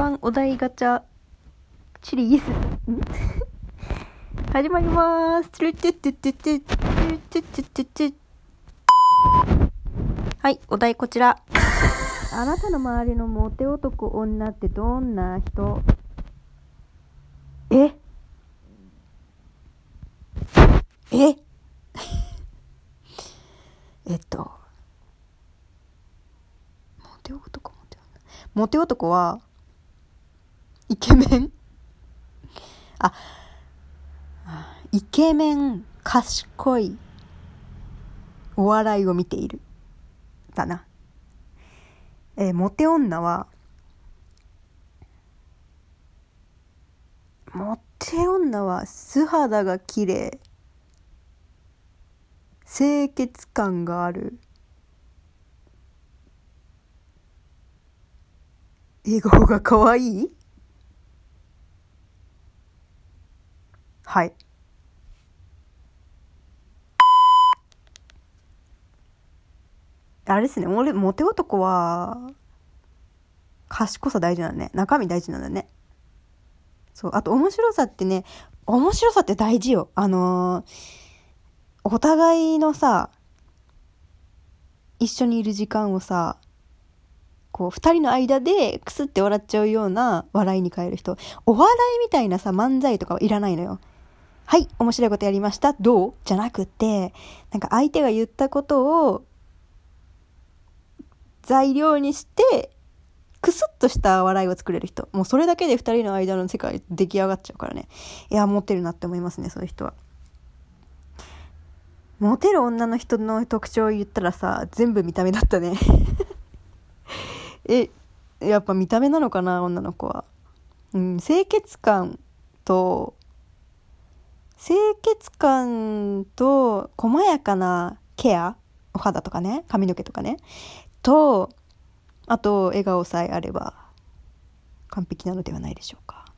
間お題ガチャシリーズ。始まります。はいお題こちらあなたの周りのモテ男女ってどんな人えええっとモテ男モテ女モテ男はイケメン？あイケメン賢いお笑いを見ている。だな。えーモテ女はモテ女は素肌が綺麗清潔感がある笑顔が可愛い？はい。あれですね。俺モテ男は賢さ大事なんだね。中身大事なんだね。そう。あと面白さってね面白さって大事よ。あのーお互いのさ一緒にいる時間をさこう二人の間でクスって笑っちゃうような笑いに変える人。お笑いみたいなさ漫才とかはいらないのよ。はい面白いことやりました。どう？じゃなくてなんか相手が言ったことを材料にしてクスッとした笑いを作れる人。もうそれだけで二人の間の世界出来上がっちゃうからね。いや持ってるなって思いますねそういう人は。モテる女の人の特徴を言ったらさ全部見た目だったね。えやっぱ見た目なのかな女の子は。うん清潔感と清潔感と細やかなケアお肌とかね髪の毛とかねとあと笑顔さえあれば完璧なのではないでしょうか。